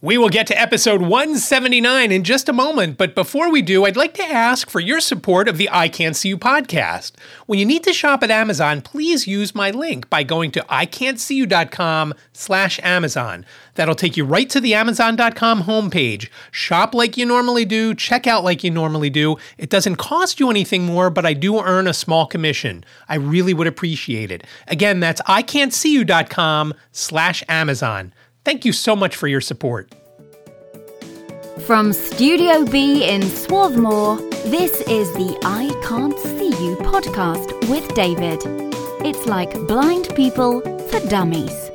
We will get to episode 179 in just a moment, but before we do, I'd like to ask for your support of the iCantCU podcast. When you need to shop at Amazon, please use my link by going to iCantCU.com slash Amazon. That'll take you right to the Amazon.com homepage. Shop like you normally do, check out like you normally do. It doesn't cost you anything more, but I do earn a small commission. I really would appreciate it. Again, that's iCantCU.com slash Amazon. Thank you so much for your support. From Studio B in Swarthmore, this is the I Can't See You podcast with David. It's like blind people for dummies.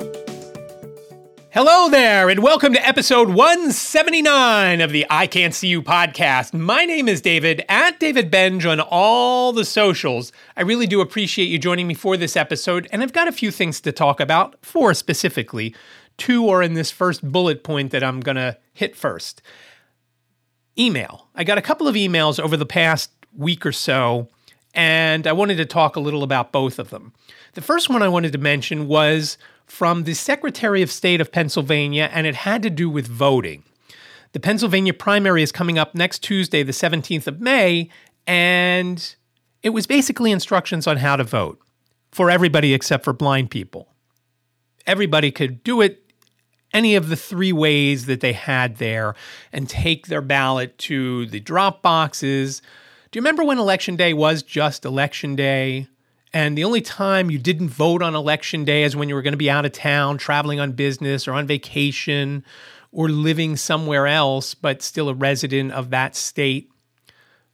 Hello there, and welcome to episode 179 of the iCantCU podcast. My name is David, at David Benj on all the socials. I really do appreciate you joining me for this episode, and I've got a few things to talk about, four specifically. Two are in this first bullet point that I'm going to hit first. Email. I got a couple of emails over the past week or so, and I wanted to talk a little about both of them. The first one I wanted to mention was from the Secretary of State of Pennsylvania, and it had to do with voting. The Pennsylvania primary is coming up next Tuesday, the 17th of May, and it was basically instructions on how to vote for everybody except for blind people. Everybody could do it any of the three ways that they had there and take their ballot to the drop boxes. Do you remember when election day was just election day? And the only time you didn't vote on election day is when you were going to be out of town, traveling on business or on vacation or living somewhere else, but still a resident of that state.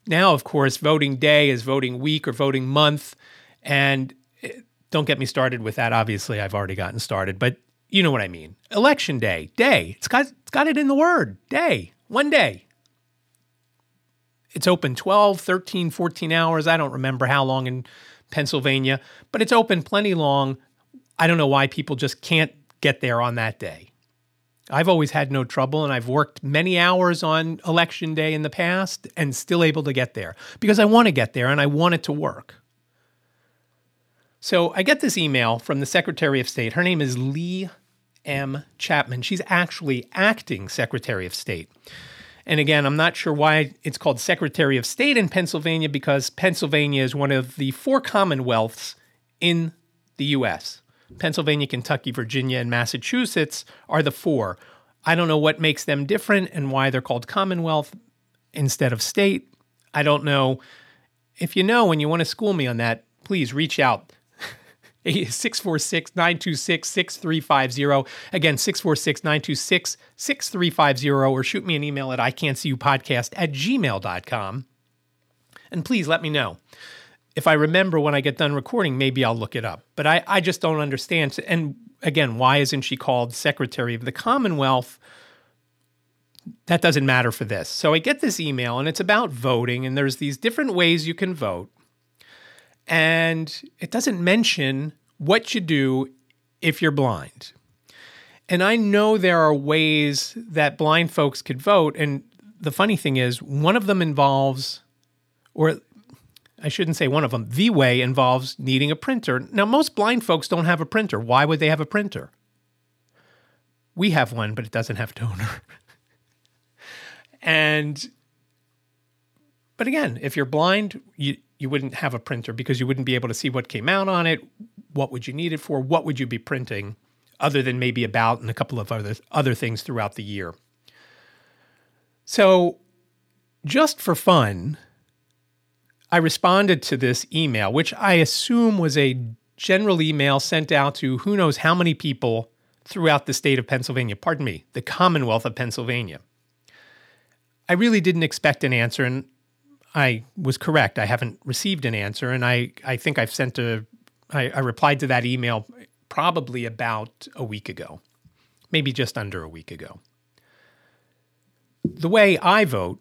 Now, of course, voting day is voting week or voting month. And eh, don't get me started with that. Obviously, I've already gotten started, but you know what I mean. Election day, day. It's got it's got it in the word. Day. One day. It's open 12, 13, 14 hours. I don't remember how long in Pennsylvania, but it's open plenty long. I don't know why people just can't get there on that day. I've always had no trouble and I've worked many hours on election day in the past and still able to get there because I want to get there and I want it to work. So I get this email from the Secretary of State. Her name is Leigh M. Chapman. She's actually acting Secretary of State. And again, I'm not sure why it's called Secretary of State in Pennsylvania because Pennsylvania is one of the four commonwealths in the US. Pennsylvania, Kentucky, Virginia, and Massachusetts are the four. I don't know what makes them different and why they're called Commonwealth instead of state. I don't know. If you know and you want to school me on that, please reach out. 646 926 6350. Again, 646 926 6350, or shoot me an email at iCantCU podcast at gmail.com. And please let me know. If I remember when I get done recording, maybe I'll look it up. But I, I just don't understand. And again, why isn't she called Secretary of the Commonwealth? That doesn't matter for this. So I get this email, and it's about voting, and there's these different ways you can vote. And it doesn't mention what you do if you're blind. And I know there are ways that blind folks could vote. And the funny thing is, one of them involves, or I shouldn't say one of them, the way involves needing a printer. Now, most blind folks don't have a printer. Why would they have a printer? We have one, but it doesn't have toner. and, but again, if you're blind, you, you wouldn't have a printer because you wouldn't be able to see what came out on it. What would you need it for? What would you be printing other than maybe about and a couple of other other things throughout the year? So, just for fun, I responded to this email, which I assume was a general email sent out to who knows how many people throughout the state of Pennsylvania, pardon me, the Commonwealth of Pennsylvania. I really didn't expect an answer, and I was correct. I haven't received an answer, and I, I think I've sent a I, I replied to that email probably about a week ago, maybe just under a week ago. The way I vote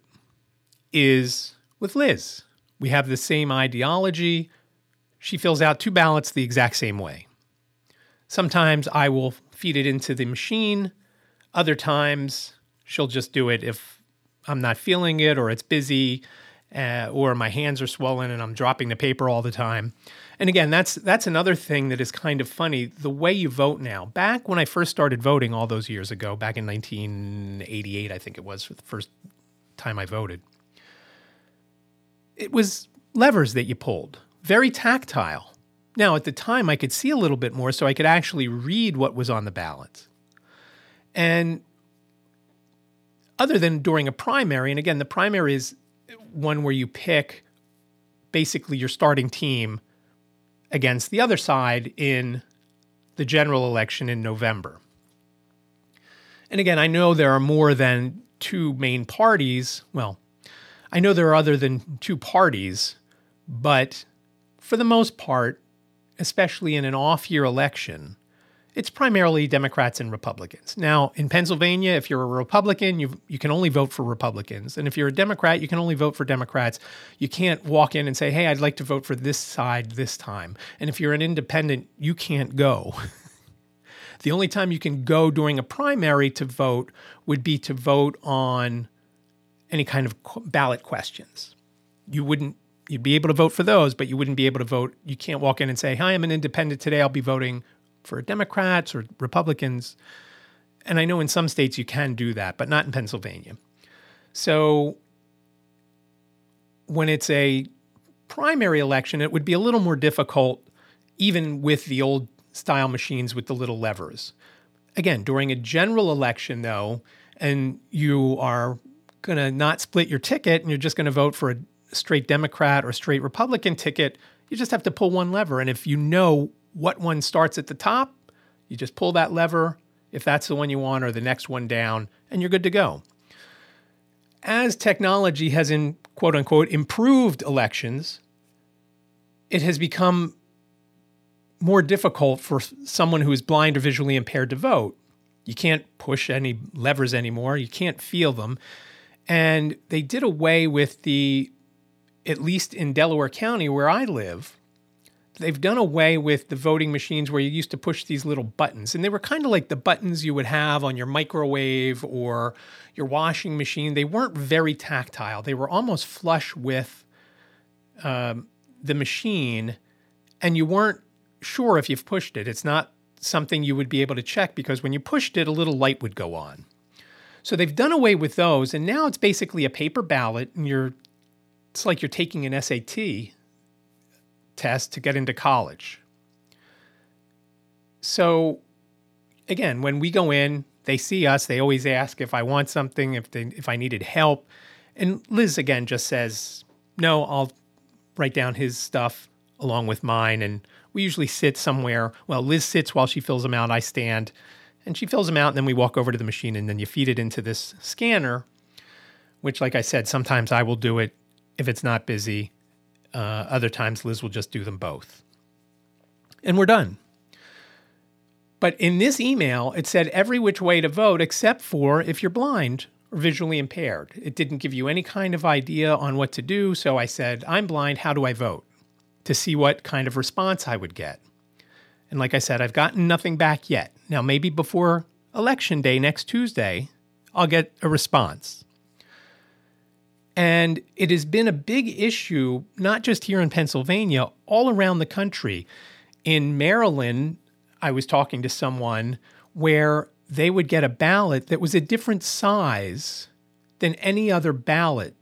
is with Liz. We have the same ideology. She fills out two ballots the exact same way. Sometimes I will feed it into the machine. Other times she'll just do it if I'm not feeling it or it's busy uh, or my hands are swollen and I'm dropping the paper all the time. And again, that's that's another thing that is kind of funny. The way you vote now. Back when I first started voting all those years ago, back in 1988, I think it was for the first time I voted. It was levers that you pulled, very tactile. Now, at the time, I could see a little bit more, so I could actually read what was on the ballot. And other than during a primary, and again, the primary is one where you pick basically your starting team against the other side in the general election in November. And again, I know there are more than two main parties. Well, I know there are other than two parties, but for the most part, especially in an off year election, it's primarily Democrats and Republicans. Now, in Pennsylvania, if you're a Republican, you you can only vote for Republicans, and if you're a Democrat, you can only vote for Democrats. You can't walk in and say, "Hey, I'd like to vote for this side this time." And if you're an independent, you can't go. the only time you can go during a primary to vote would be to vote on any kind of ballot questions. You wouldn't you'd be able to vote for those, but you wouldn't be able to vote. You can't walk in and say, "Hi, I'm an independent today. I'll be voting for Democrats or Republicans. And I know in some states you can do that, but not in Pennsylvania. So when it's a primary election, it would be a little more difficult, even with the old style machines with the little levers. Again, during a general election, though, and you are going to not split your ticket and you're just going to vote for a straight Democrat or straight Republican ticket, you just have to pull one lever. And if you know what one starts at the top, you just pull that lever if that's the one you want or the next one down, and you're good to go. As technology has in quote unquote improved elections, it has become more difficult for someone who is blind or visually impaired to vote. You can't push any levers anymore, you can't feel them. And they did away with the, at least in Delaware County where I live, they've done away with the voting machines where you used to push these little buttons. And they were kind of like the buttons you would have on your microwave or your washing machine. They weren't very tactile, they were almost flush with um, the machine. And you weren't sure if you've pushed it. It's not something you would be able to check because when you pushed it, a little light would go on. So they've done away with those. And now it's basically a paper ballot, and you're it's like you're taking an SAT test to get into college. So again, when we go in, they see us, they always ask if I want something, if they if I needed help. And Liz again just says, "No, I'll write down his stuff along with mine." And we usually sit somewhere. Well, Liz sits while she fills them out. I stand, and she fills them out, and then we walk over to the machine, and then you feed it into this scanner. Which, like I said, sometimes I will do it if it's not busy, uh, other times, Liz will just do them both. And we're done. But in this email, it said every which way to vote except for if you're blind or visually impaired. It didn't give you any kind of idea on what to do. So I said, I'm blind. How do I vote? To see what kind of response I would get. And like I said, I've gotten nothing back yet. Now, maybe before election day next Tuesday, I'll get a response. And it has been a big issue, not just here in Pennsylvania, all around the country. In Maryland, I was talking to someone where they would get a ballot that was a different size than any other ballot.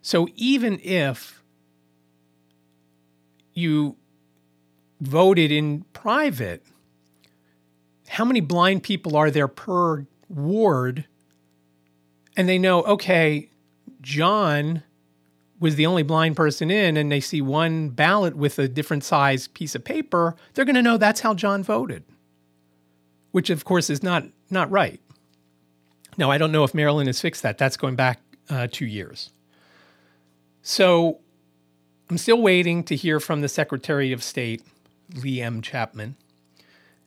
So even if you voted in private, how many blind people are there per ward? And they know, okay, John was the only blind person in and they see one ballot with a different size piece of paper, they're going to know that's how John voted. Which of course is not not right. Now, I don't know if Maryland has fixed that. That's going back uh, 2 years. So, I'm still waiting to hear from the Secretary of State, Leigh M. Chapman.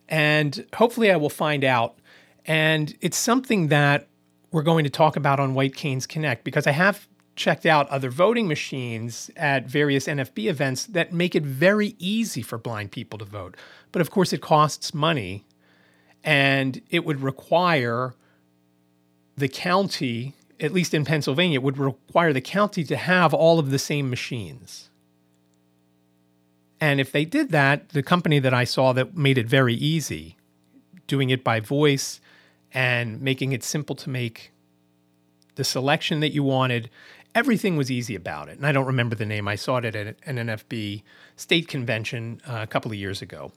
And hopefully I will find out and it's something that we're going to talk about on White Canes Connect because I have checked out other voting machines at various NFB events that make it very easy for blind people to vote. But of course, it costs money and it would require the county at least in Pennsylvania, it would require the county to have all of the same machines. And if they did that, the company that I saw that made it very easy, doing it by voice and making it simple to make the selection that you wanted, everything was easy about it. And I don't remember the name. I saw it at an NFB state convention uh, a couple of years ago.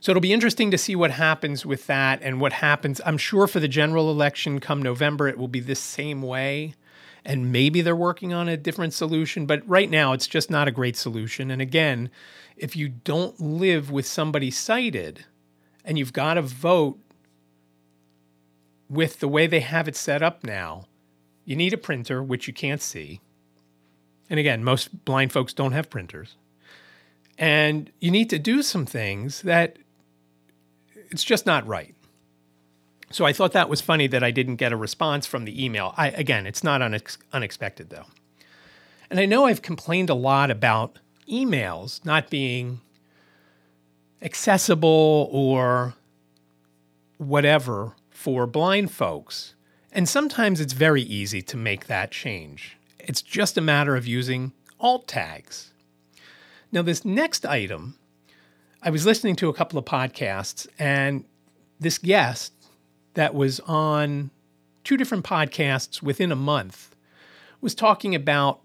So it'll be interesting to see what happens with that and what happens. I'm sure for the general election come November, it will be the same way. And maybe they're working on a different solution, but right now it's just not a great solution. And again, if you don't live with somebody sighted and you've got to vote with the way they have it set up now, you need a printer, which you can't see. And again, most blind folks don't have printers. And you need to do some things that it's just not right. So I thought that was funny that I didn't get a response from the email. I, again, it's not unex- unexpected though. And I know I've complained a lot about emails not being accessible or whatever for blind folks. And sometimes it's very easy to make that change. It's just a matter of using alt tags. Now, this next item I was listening to a couple of podcasts, and this guest that was on two different podcasts within a month was talking about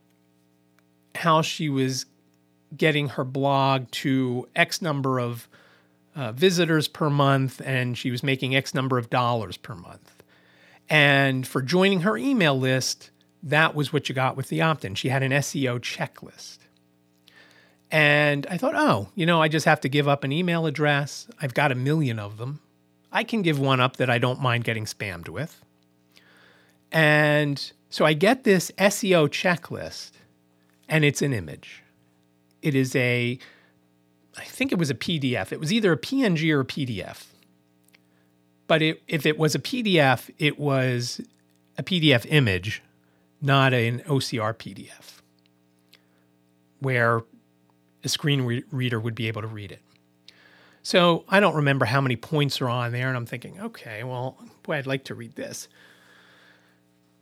how she was getting her blog to X number of uh, visitors per month, and she was making X number of dollars per month. And for joining her email list, that was what you got with the opt in. She had an SEO checklist. And I thought, oh, you know, I just have to give up an email address. I've got a million of them. I can give one up that I don't mind getting spammed with. And so I get this SEO checklist, and it's an image. It is a, I think it was a PDF. It was either a PNG or a PDF. But it, if it was a PDF, it was a PDF image, not an OCR PDF, where a screen re- reader would be able to read it. So I don't remember how many points are on there, and I'm thinking, okay, well, boy, I'd like to read this.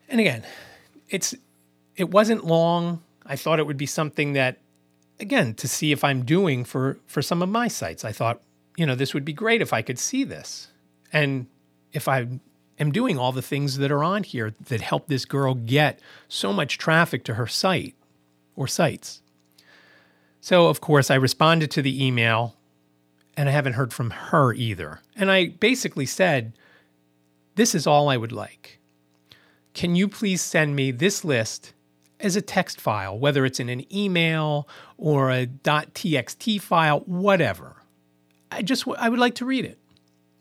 And again, it's it wasn't long. I thought it would be something that, again, to see if I'm doing for for some of my sites. I thought, you know, this would be great if I could see this, and if I am doing all the things that are on here that help this girl get so much traffic to her site or sites. So, of course, I responded to the email and I haven't heard from her either. And I basically said, This is all I would like. Can you please send me this list as a text file, whether it's in an email or a .txt file, whatever. I just I would like to read it.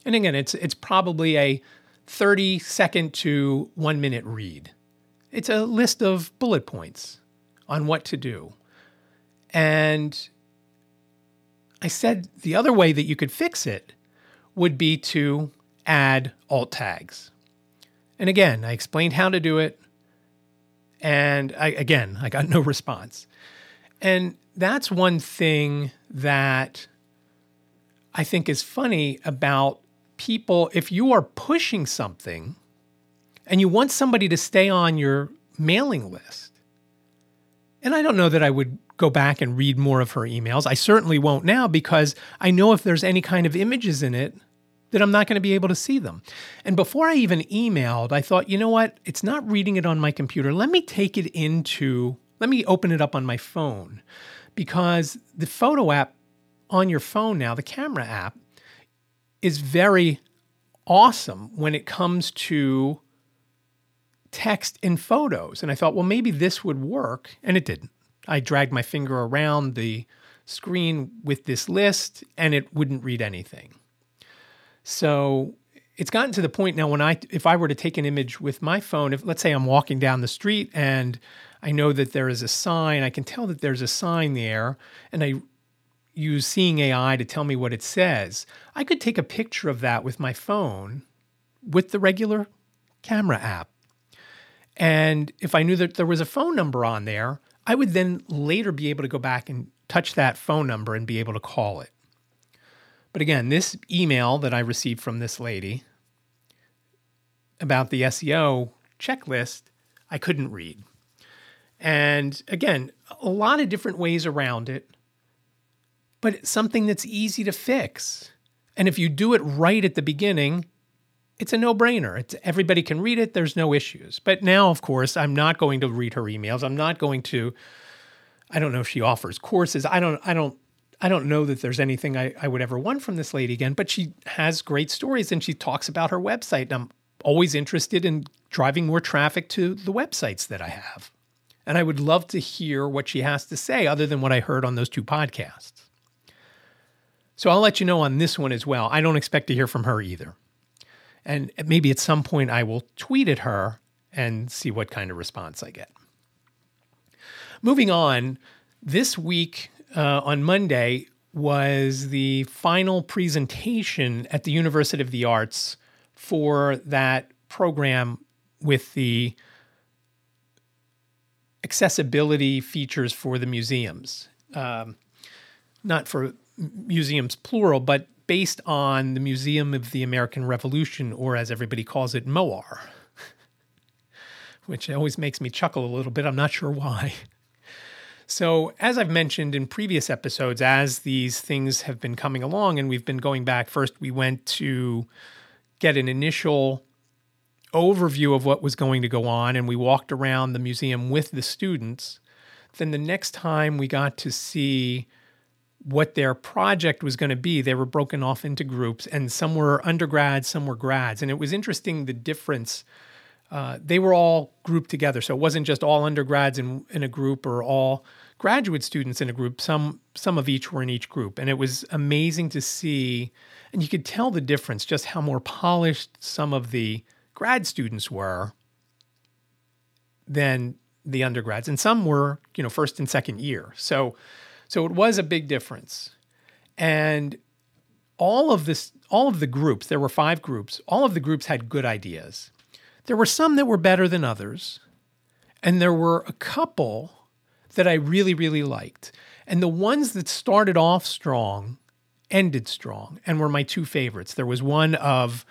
And again, it's it's probably a 30 second to 1 minute read. It's a list of bullet points on what to do. And I said the other way that you could fix it would be to add alt tags. And again, I explained how to do it. And I, again, I got no response. And that's one thing that I think is funny about people. If you are pushing something and you want somebody to stay on your mailing list, and I don't know that I would go back and read more of her emails. I certainly won't now because I know if there's any kind of images in it that I'm not going to be able to see them. And before I even emailed, I thought, you know what? It's not reading it on my computer. Let me take it into, let me open it up on my phone because the photo app on your phone now, the camera app, is very awesome when it comes to text and photos. And I thought, well, maybe this would work. And it didn't. I dragged my finger around the screen with this list and it wouldn't read anything. So it's gotten to the point now when I if I were to take an image with my phone, if let's say I'm walking down the street and I know that there is a sign, I can tell that there's a sign there and I use Seeing AI to tell me what it says. I could take a picture of that with my phone with the regular camera app. And if I knew that there was a phone number on there, I would then later be able to go back and touch that phone number and be able to call it. But again, this email that I received from this lady about the SEO checklist I couldn't read. And again, a lot of different ways around it, but it's something that's easy to fix. And if you do it right at the beginning, it's a no-brainer. It's everybody can read it, there's no issues. But now, of course, I'm not going to read her emails. I'm not going to I don't know if she offers courses. I don't I don't I don't know that there's anything I, I would ever want from this lady again, but she has great stories and she talks about her website. And I'm always interested in driving more traffic to the websites that I have. And I would love to hear what she has to say other than what I heard on those two podcasts. So I'll let you know on this one as well. I don't expect to hear from her either. And maybe at some point I will tweet at her and see what kind of response I get. Moving on, this week uh, on Monday was the final presentation at the University of the Arts for that program with the accessibility features for the museums. Um, not for museums plural, but based on the Museum of the American Revolution, or as everybody calls it, MOAR, which always makes me chuckle a little bit. I'm not sure why. So, as I've mentioned in previous episodes, as these things have been coming along and we've been going back, first we went to get an initial overview of what was going to go on and we walked around the museum with the students. Then the next time we got to see what their project was going to be, they were broken off into groups and some were undergrads, some were grads. And it was interesting the difference uh, they were all grouped together. So it wasn't just all undergrads in, in a group or all graduate students in a group. Some some of each were in each group, and it was amazing to see. And you could tell the difference, just how more polished some of the grad students were than the undergrads, and some were, you know, first and second year. So, so it was a big difference, and all of this, all of the groups, there were five groups. All of the groups had good ideas there were some that were better than others, and there were a couple that I really, really liked. And the ones that started off strong ended strong and were my two favorites. There was one of,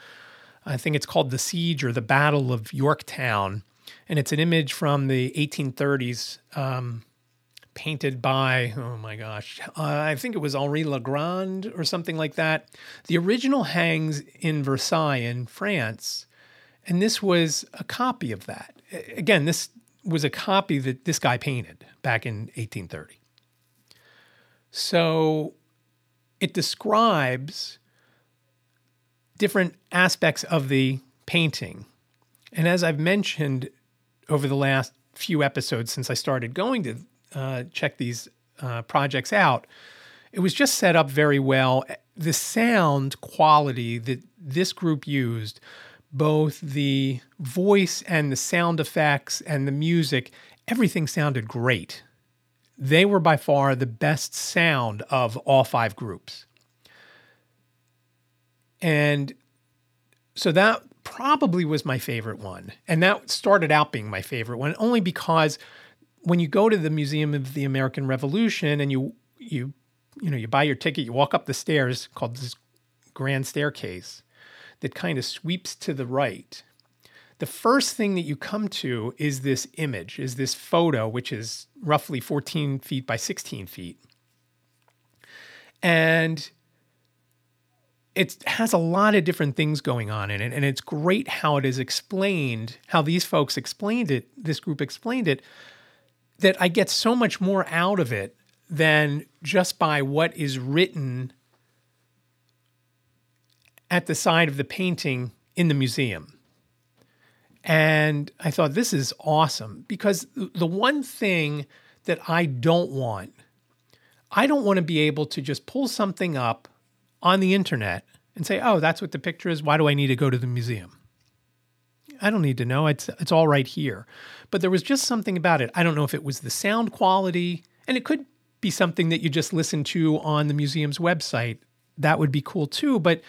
I think it's called The Siege or The Battle of Yorktown, and it's an image from the 1830s. Um, painted by, oh my gosh, uh, I think it was Henri Legrand or something like that. The original hangs in Versailles in France, and this was a copy of that. Again, this was a copy that this guy painted back in 1830. So it describes different aspects of the painting. And as I've mentioned over the last few episodes since I started going to uh, check these uh, projects out, it was just set up very well. The sound quality that this group used both the voice and the sound effects and the music, everything sounded great. They were by far the best sound of all five groups. And so that probably was my favorite one. And that started out being my favorite one only because when you go to the Museum of the American Revolution and you you you know you buy your ticket, you walk up the stairs called this grand staircase that kind of sweeps to the right. The first thing that you come to is this image, is this photo, which is roughly 14 feet by 16 feet. And it has a lot of different things going on in it. And it's great how it is explained, how these folks explained it, this group explained it, that I get so much more out of it than just by what is written at the side of the painting in the museum. And I thought, this is awesome because the one thing that I don't want, I don't want to be able to just pull something up on the internet and say, oh, that's what the picture is. Why do I need to go to the museum? I don't need to know. It's, it's all right here. But there was just something about it. I don't know if it was the sound quality, and it could be something that you just listen to on the museum's website. That would be cool too. But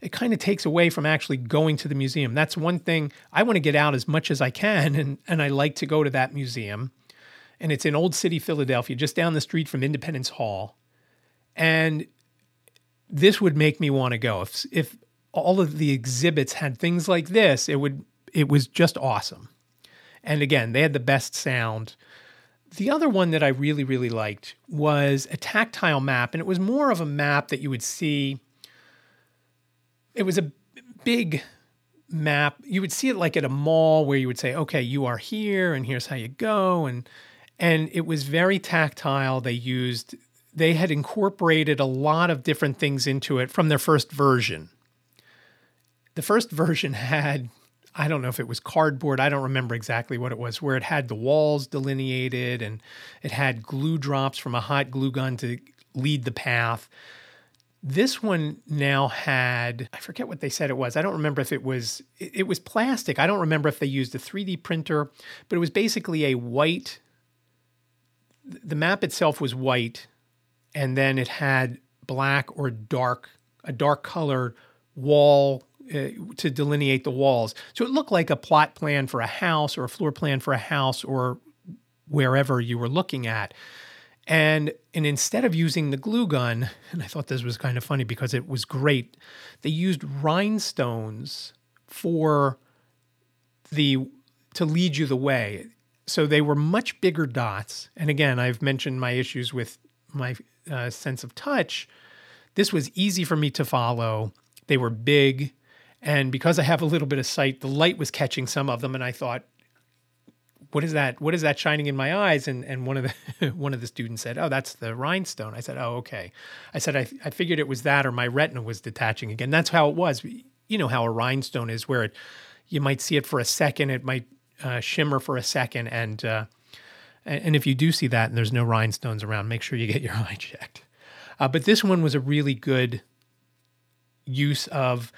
it kind of takes away from actually going to the museum. That's one thing I want to get out as much as I can, and, and I like to go to that museum. And it's in Old City, Philadelphia, just down the street from Independence Hall. And this would make me want to go. If, if all of the exhibits had things like this, it would it was just awesome. And again, they had the best sound. The other one that I really, really liked was a tactile map, and it was more of a map that you would see. It was a big map. You would see it like at a mall where you would say, okay, you are here, and here's how you go. And and it was very tactile. They used they had incorporated a lot of different things into it from their first version. The first version had I don't know if it was cardboard, I don't remember exactly what it was, where it had the walls delineated and it had glue drops from a hot glue gun to lead the path. This one now had, I forget what they said it was. I don't remember if it was, it, was plastic. I don't remember if they used a 3D printer, but it was basically a white, the map itself was white, and then it had black or dark, a dark color wall uh, to delineate the walls. So it looked like a plot plan for a house or a floor plan for a house or wherever you were looking at. And and instead of using the glue gun, and I thought this was kind of funny because it was great, they used rhinestones for the to lead you the way. So they were much bigger dots. And again, I've mentioned my issues with my uh, sense of touch. This was easy for me to follow. They were big. And because I have a little bit of sight, the light was catching some of them. And I thought, what is that? What is that shining in my eyes? And and one of the one of the students said, "Oh, that's the rhinestone." I said, "Oh, okay." I said, "I I figured it was that, or my retina was detaching again." That's how it was. You know how a rhinestone is, where it you might see it for a second, it might uh, shimmer for a second, and uh, and if you do see that and there's no rhinestones around, make sure you get your eye checked. Uh, but this one was a really good use of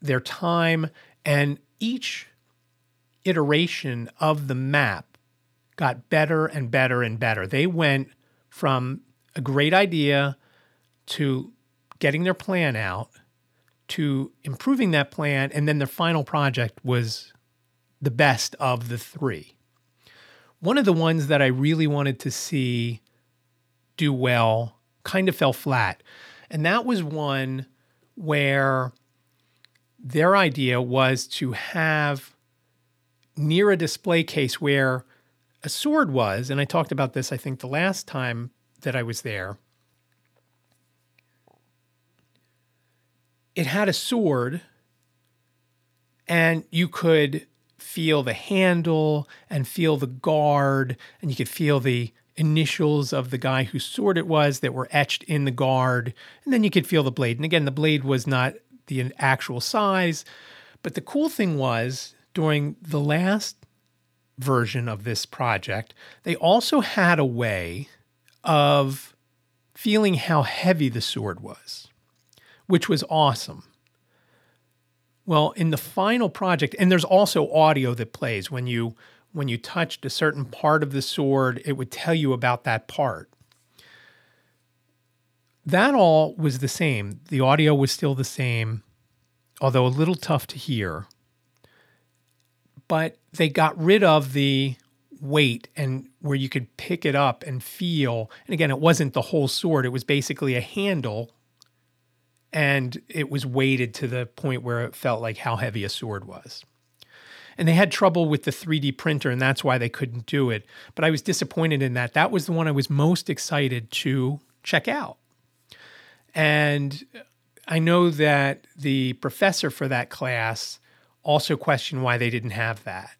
their time and each iteration of the map got better and better and better. They went from a great idea to getting their plan out to improving that plan and then their final project was the best of the 3. One of the ones that I really wanted to see do well kind of fell flat. And that was one where their idea was to have near a display case where a sword was, and I talked about this, I think, the last time that I was there. It had a sword, and you could feel the handle and feel the guard, and you could feel the initials of the guy whose sword it was that were etched in the guard, and then you could feel the blade. And again, the blade was not the actual size. But the cool thing was during the last version of this project, they also had a way of feeling how heavy the sword was, which was awesome. Well, in the final project, and there's also audio that plays when you when you touched a certain part of the sword, it would tell you about that part. That all was the same. The audio was still the same, although a little tough to hear. But they got rid of the weight and where you could pick it up and feel. And again, it wasn't the whole sword, it was basically a handle and it was weighted to the point where it felt like how heavy a sword was. And they had trouble with the 3D printer, and that's why they couldn't do it. But I was disappointed in that. That was the one I was most excited to check out. And I know that the professor for that class also question why they didn't have that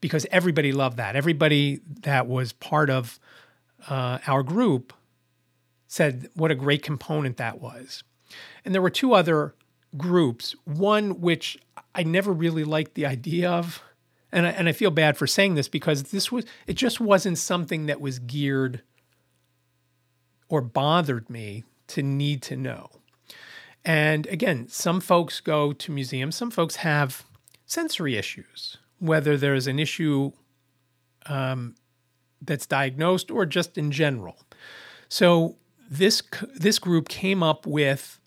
because everybody loved that. Everybody that was part of uh, our group said what a great component that was. And there were two other groups, one which I never really liked the idea of. And I, and I feel bad for saying this because this was it just wasn't something that was geared or bothered me to need to know. And again, some folks go to museums, some folks have sensory issues, whether there's an issue um, that's diagnosed or just in general. So this this group came up with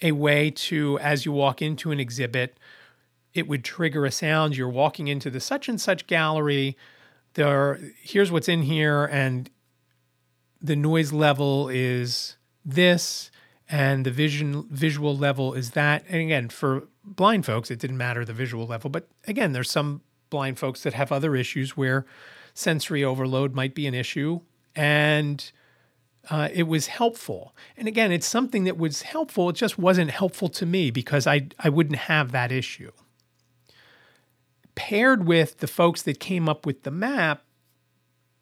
a way to, as you walk into an exhibit, it would trigger a sound. You're walking into the such and such gallery. There, here's what's in here, and the noise level is this and the vision visual level is that and again for blind folks, it didn't matter the visual level. But again, there's some blind folks that have other issues where sensory overload might be an issue. And uh, it was helpful. And again, it's something that was helpful. It just wasn't helpful to me because I, I wouldn't have that issue. Paired with the folks that came up with the map,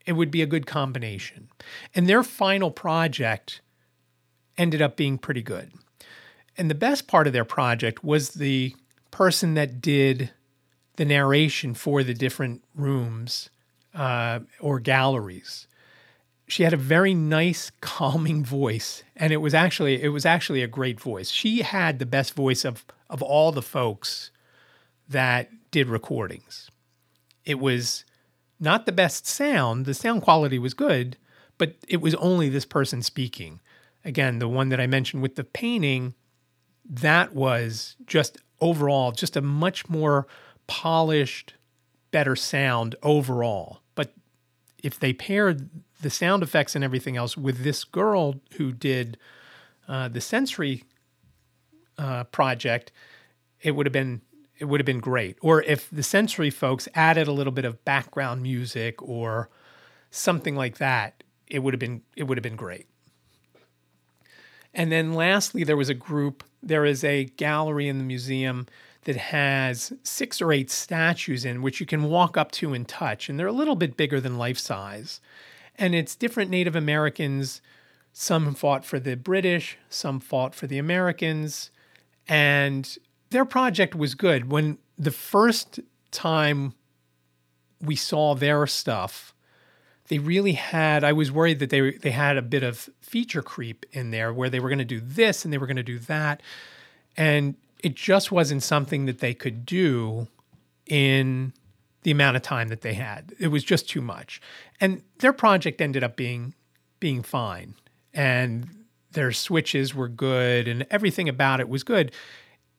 it would be a good combination. And their final project ended up being pretty good. And the best part of their project was the person that did the narration for the different rooms uh, or galleries. She had a very nice calming voice and it was actually it was actually a great voice. She had the best voice of of all the folks that did recordings. It was not the best sound. The sound quality was good but it was only this person speaking again the one that i mentioned with the painting that was just overall just a much more polished better sound overall but if they paired the sound effects and everything else with this girl who did uh, the sensory uh, project, it would have been it would have been great. Or if the sensory folks added a little bit of background music or something like that, it would have been it would have been great. And then lastly, there was a group. There is a gallery in the museum that has six or eight statues in which you can walk up to and touch, and they're a little bit bigger than life size. And it's different Native Americans. Some fought for the British, some fought for the Americans. And their project was good. When the first time we saw their stuff, they really had I was worried that they they had a bit of feature creep in there where they were going to do this and they were going to do that. And it just wasn't something that they could do in the amount of time that they had. It was just too much. And their project ended up being being fine. And their switches were good and everything about it was good.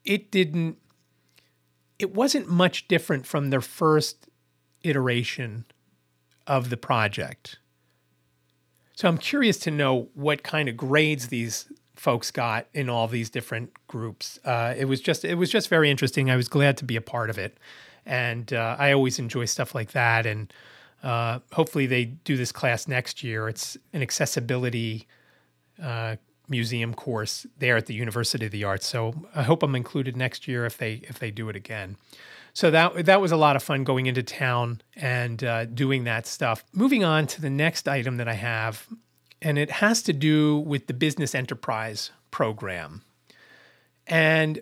It didn't it wasn't much different from their first iteration of the project. So I'm curious to know what kind of grades these folks got in all these different groups. Uh, it was just it was just very interesting. I was glad to be a part of it and uh, I always enjoy stuff like that. And uh, hopefully, they do this class next year. It's an accessibility uh, museum course there at the University of the Arts. So I hope I'm included next year if they if they do it again. So that that was a lot of fun going into town and uh, doing that stuff. Moving on to the next item that I have, and it has to do with the business enterprise program. And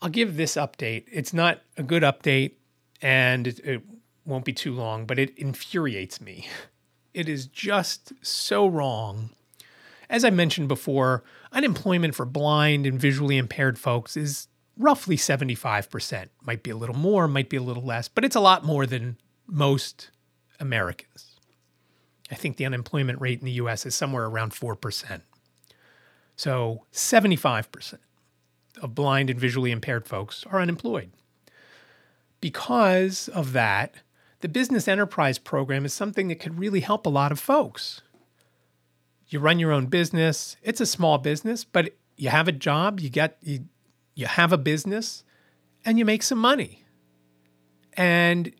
I'll give this update. It's not a good update and it, it won't be too long, but it infuriates me. It is just so wrong. As I mentioned before, unemployment for blind and visually impaired folks is roughly 75%. Might be a little more, might be a little less, but it's a lot more than most Americans. I think the unemployment rate in the US is somewhere around 4%. So 75% of blind and visually impaired folks are unemployed because of that, the business enterprise program is something that could really help a lot of folks. You run your own business, it's a small business, but you have a job, you get you, you have a business and you make some money. And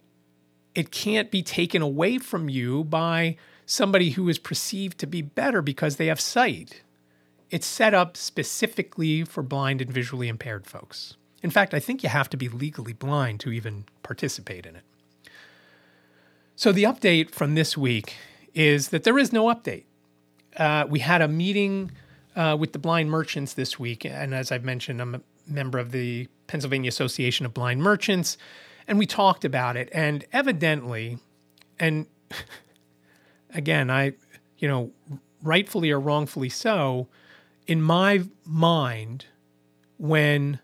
it can't be taken away from you by somebody who is perceived to be better because they have sight. It's set up specifically for blind and visually impaired folks. In fact, I think you have to be legally blind to even participate in it. So, the update from this week is that there is no update. Uh, we had a meeting uh, with the blind merchants this week. And as I've mentioned, I'm member of the Pennsylvania Association of Blind Merchants. And we talked about it. And evidently, and again, I, you know, rightfully or wrongfully so, in my mind, when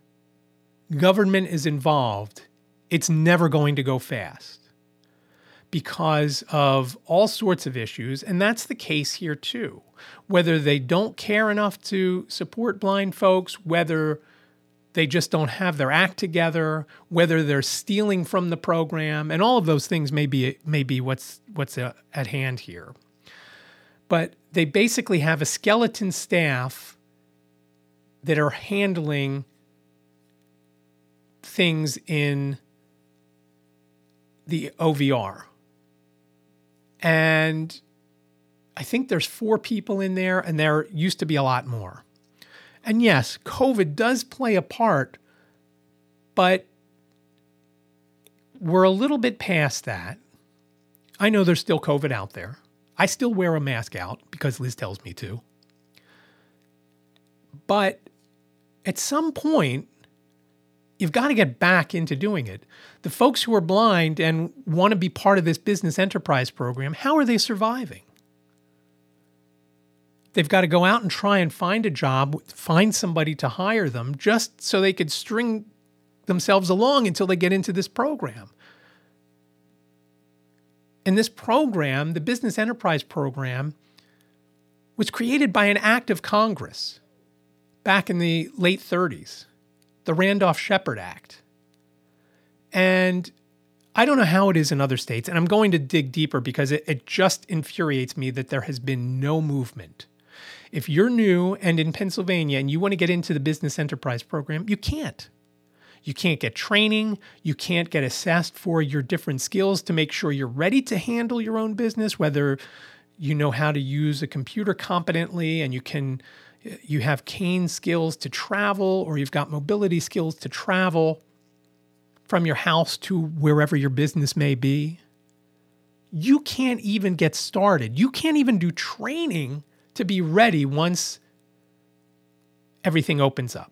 government is involved, it's never going to go fast because of all sorts of issues. And that's the case here too. Whether they don't care enough to support blind folks, whether they just don't have their act together, whether they're stealing from the program, and all of those things may be, may be what's, what's uh, at hand here. But they basically have a skeleton staff that are handling things in the OVR. And I think there's four people in there, and there used to be a lot more. And yes, COVID does play a part, but we're a little bit past that. I know there's still COVID out there. I still wear a mask out because Liz tells me to. But at some point, you've got to get back into doing it. The folks who are blind and want to be part of this business enterprise program, how are they surviving? They've got to go out and try and find a job, find somebody to hire them just so they could string themselves along until they get into this program. And this program, the Business Enterprise Program, was created by an act of Congress back in the late 30s, the Randolph Sheppard Act. And I don't know how it is in other states, and I'm going to dig deeper because it, it just infuriates me that there has been no movement. If you're new and in Pennsylvania and you want to get into the business enterprise program, you can't. You can't get training. You can't get assessed for your different skills to make sure you're ready to handle your own business, whether you know how to use a computer competently and you can you have cane skills to travel or you've got mobility skills to travel from your house to wherever your business may be. You can't even get started. You can't even do training to be ready once everything opens up.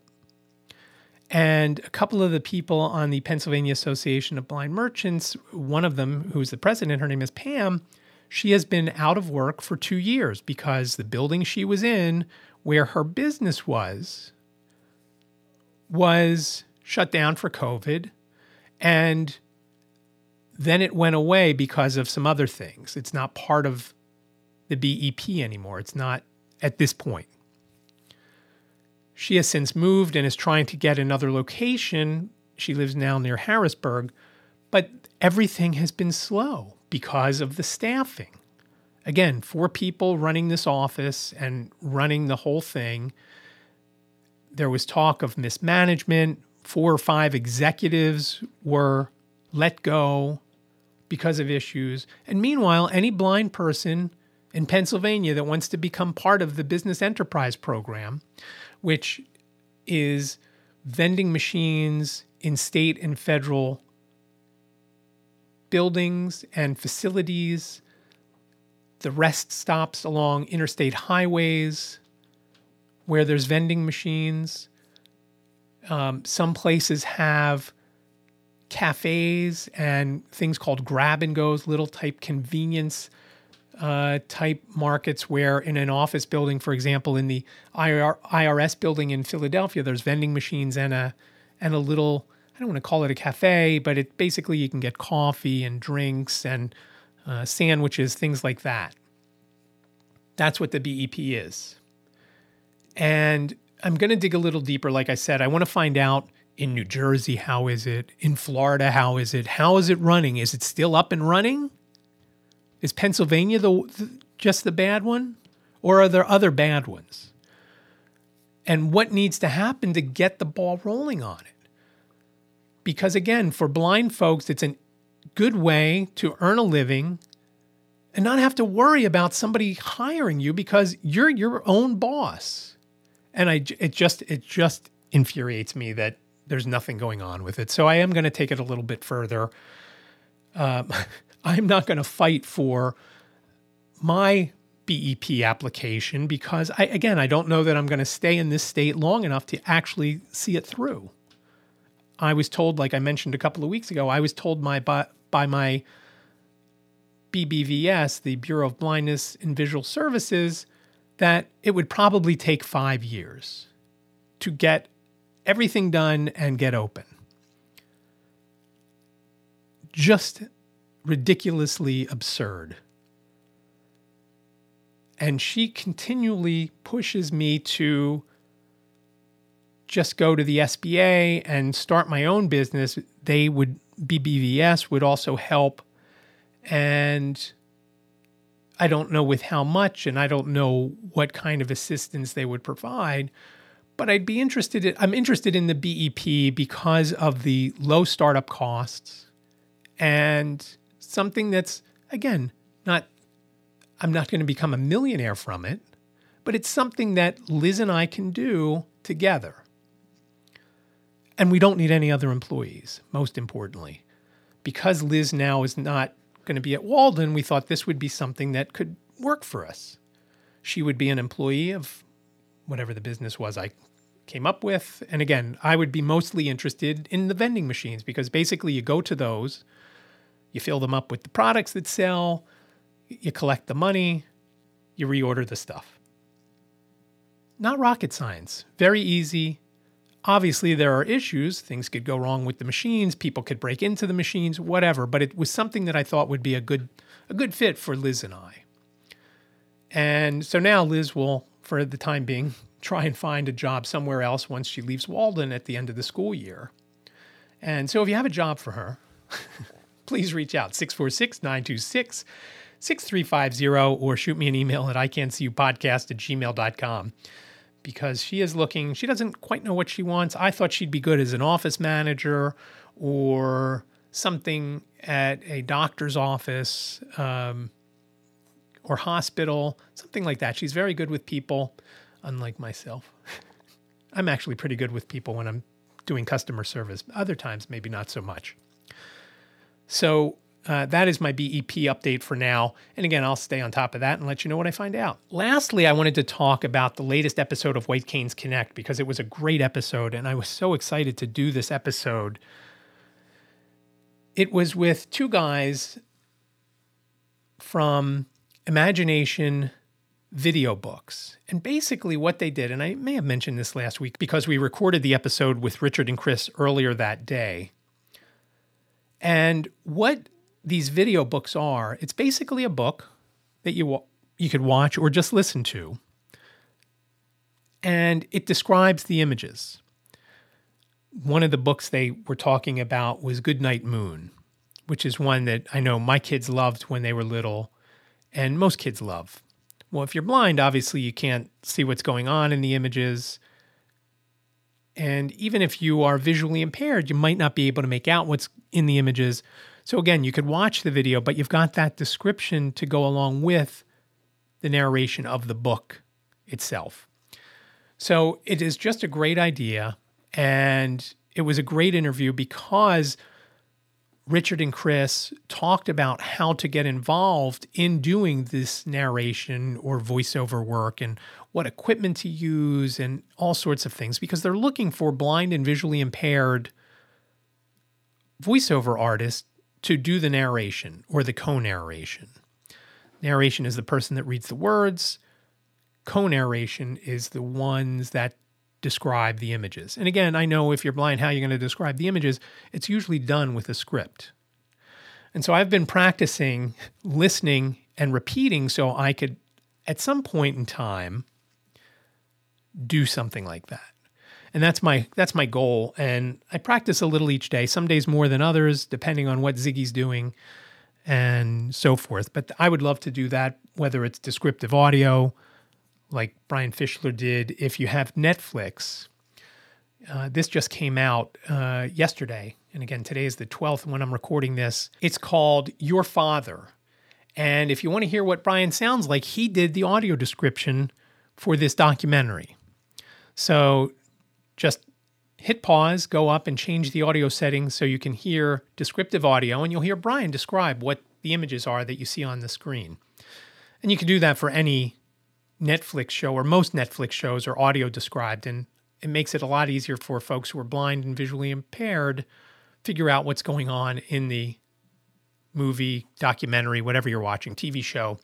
And a couple of the people on the Pennsylvania Association of Blind Merchants, one of them, who's the president, her name is Pam, she has been out of work for two years because the building she was in, where her business was, was shut down for COVID. And then it went away because of some other things. It's not part of the BEP anymore. It's not at this point. She has since moved and is trying to get another location. She lives now near Harrisburg, but everything has been slow because of the staffing. Again, four people running this office and running the whole thing. There was talk of mismanagement. Four or five executives were let go because of issues. And meanwhile, any blind person in Pennsylvania that wants to become part of the business enterprise program which is vending machines in state and federal buildings and facilities, the rest stops along interstate highways where there's vending machines. Um, some places have cafes and things called grab and goes, little type convenience uh, type markets where in an office building, for example, in the IR, IRS building in Philadelphia, there's vending machines and a and a little I don't want to call it a cafe, but it basically you can get coffee and drinks and uh, sandwiches, things like that. That's what the BEP is. And I'm going to dig a little deeper. Like I said, I want to find out in New Jersey, how is it? In Florida, how is it? How is it running? Is it still up and running? Is Pennsylvania the, the just the bad one, or are there other bad ones? And what needs to happen to get the ball rolling on it? Because again, for blind folks, it's a good way to earn a living and not have to worry about somebody hiring you because you're your own boss. And I, it just, it just infuriates me that there's nothing going on with it. So I am going to take it a little bit further. Um, I'm not going to fight for my BEP application because I again I don't know that I'm going to stay in this state long enough to actually see it through. I was told like I mentioned a couple of weeks ago, I was told my by, by my BBVS, the Bureau of Blindness and Visual Services, that it would probably take 5 years to get everything done and get open. Just ridiculously absurd. And she continually pushes me to just go to the SBA and start my own business. They would, BBVS would also help. And I don't know with how much, and I don't know what kind of assistance they would provide. but I'd be interested in, I'm interested in the BEP because of the low startup costs and something that's again not I'm not going to become a millionaire from it, but it's something that Liz and I can do together. And we don't need any other employees, most importantly. Because Liz now is not going to be at Walden, we thought this would be something that could work for us. She would be an employee of whatever the business was I came up with. And again, I would be mostly interested in the vending machines because basically you go to those, you fill them up with the products that sell, you collect the money, you reorder the stuff. Not rocket science, very easy. Obviously, there are issues. Things could go wrong with the machines, people could break into the machines, whatever, but it was something that I thought would be a good a good fit for Liz and I. And so now Liz will, for the time being, try and find a job somewhere else once she leaves Walden at the end of the school year. And so if you have a job for her, please reach out 646 926 6350 or shoot me an email at ican'tseeyou.podcast at gmail.com because she is looking, she doesn't quite know what she wants. I thought she'd be good as an office manager or something at a doctor's office um, or hospital, something like that. She's very good with people, unlike myself. I'm actually pretty good with people when I'm doing customer service. Other times, maybe not so much. So uh, that is my BEP update for now. And again, I'll stay on top of that and let you know what I find out. Lastly, I wanted to talk about the latest episode of White Canes Connect because it was a great episode and I was so excited to do this episode. It was with two guys from Imagination Videobooks. And basically, what they did, and I may have mentioned this last week because we recorded the episode with Richard and Chris earlier that day. And what these video books are, it's basically a book that you you could watch or just listen to. And it describes the images. One of the books they were talking about was Goodnight Moon, which is one that I know my kids loved when they were little, and most kids love. Well, if you're blind, obviously you can't see what's going on in the images. And even if you are visually impaired, you might not be able to make out what's in the images. So again, you could watch the video, but you've got that description to go along with the narration of the book itself. So it is just a great idea. And it was a great interview because Richard and Chris talked about how to get involved in doing this narration or voiceover work and what equipment to use and all sorts of things because they're looking for blind and visually impaired voiceover artist to do the narration or the co narration. Narration is the person that reads the words, co narration is the ones that describe the images. And again, I know if you're blind, how you're going to describe the images, it's usually done with a script. And so I've been practicing listening and repeating so I could, at some point in time, do something like that and that's my that's my goal. And I practice a little each day. Some days more than others, depending on what Ziggy's doing, and so forth. But I would love to do that, whether it's descriptive audio, like Brian Fischler did. If you have Netflix, uh, this just came out uh, yesterday, and again today is the twelfth when I'm recording this. It's called Your Father. And if you want to hear what Brian sounds like, he did the audio description for this documentary. So just hit pause, go up and change the audio settings so you can hear descriptive audio and you'll hear Brian describe what the images are that you see on the screen. And you can do that for any Netflix show or most Netflix shows are audio described and it makes it a lot easier for folks who are blind and visually impaired figure out what's going on in the movie, documentary, whatever you're watching, TV show.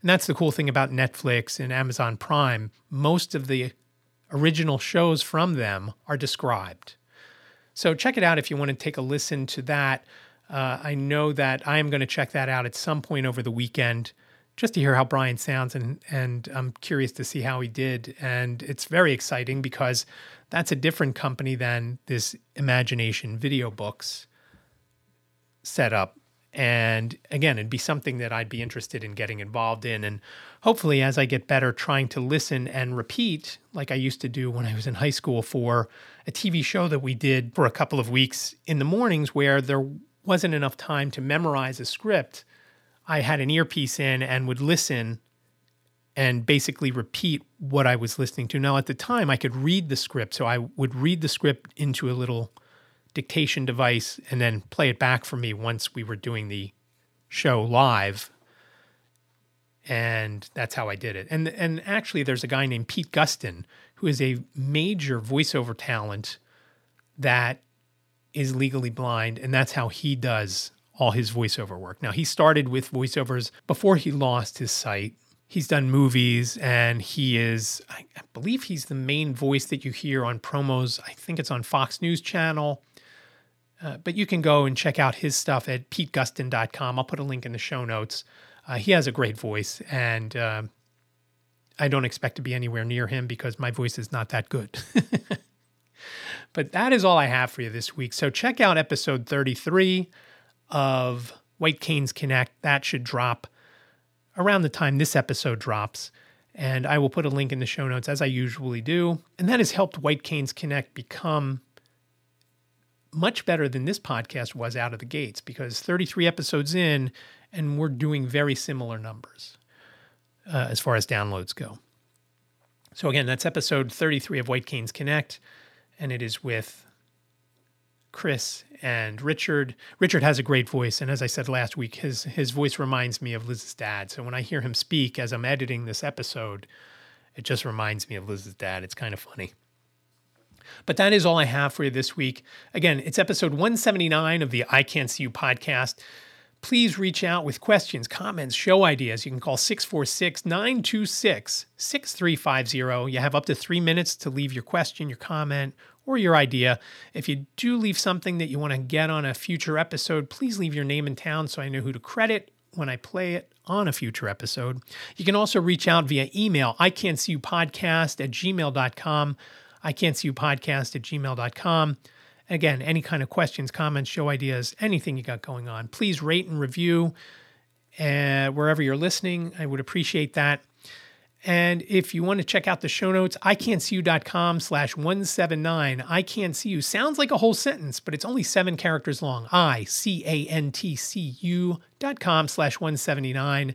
And that's the cool thing about Netflix and Amazon Prime. Most of the original shows from them are described. So check it out if you want to take a listen to that. Uh, I know that I am going to check that out at some point over the weekend just to hear how Brian sounds and and I'm curious to see how he did and it's very exciting because that's a different company than this Imagination Videobooks setup And again, it'd be something that I'd be interested in getting involved in. And hopefully, as I get better, trying to listen and repeat like I used to do when I was in high school for a TV show that we did for a couple of weeks in the mornings where there wasn't enough time to memorize a script. I had an earpiece in and would listen and basically repeat what I was listening to. Now, at the time, I could read the script. So I would read the script into a little dictation device and then play it back for me once we were doing the show live. And that's how I did it. And and actually there's a guy named Pete Gustin who is a major voiceover talent that is legally blind and that's how he does all his voiceover work. Now he started with voiceovers before he lost his sight. He's done movies and he is I, believe he's the main voice that you hear on promos. I think it's on Fox News Channel uh, but you can go and check out his stuff at petegustin.com. I'll put a link in the show notes. Uh, he has a great voice, and uh, I don't expect to be anywhere near him because my voice is not that good. but that is all I have for you this week. So check out episode 33 of White Canes Connect. That should drop around the time this episode drops. And I will put a link in the show notes as I usually do. And that has helped White Canes Connect become much better than this podcast was out of the gates because 33 episodes in, and we're doing very similar numbers uh, as far as downloads go. So, again, that's episode 33 of White Canes Connect, and it is with Chris and Richard. Richard has a great voice, and as I said last week, his his voice reminds me of Liz's dad. So when I hear him speak as I'm editing this episode, it just reminds me of Liz's dad. It's kind of funny. But that is all I have for you this week. Again, it's episode 179 of the I Can't See You podcast. Please reach out with questions, comments, show ideas. You can call 646 926 6350. You have up to three minutes to leave your question, your comment, or your idea. If you do leave something that you want to get on a future episode, please leave your name and town so I know who to credit when I play it on a future episode. You can also reach out via email, I can't see you podcast at gmail.com. I can't see you podcast at gmail.com. Again, any kind of questions, comments, show ideas, anything you got going on, please rate and review uh, wherever you're listening. I would appreciate that. And if you want to check out the show notes, iCantCU.com slash 179. I can't see you sounds like a whole sentence, but it's only seven characters long. I C A N T C U dot com slash 179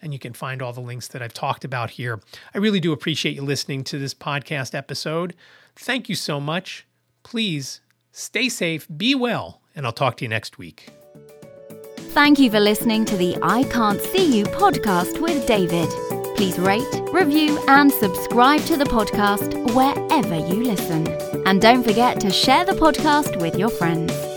and you can find all the links that I've talked about here. I really do appreciate you listening to this podcast episode. Thank you so much. Please stay safe, be well, and I'll talk to you next week. Thank you for listening to the I Can't See You podcast with David. Please rate, review, and subscribe to the podcast wherever you listen. And don't forget to share the podcast with your friends.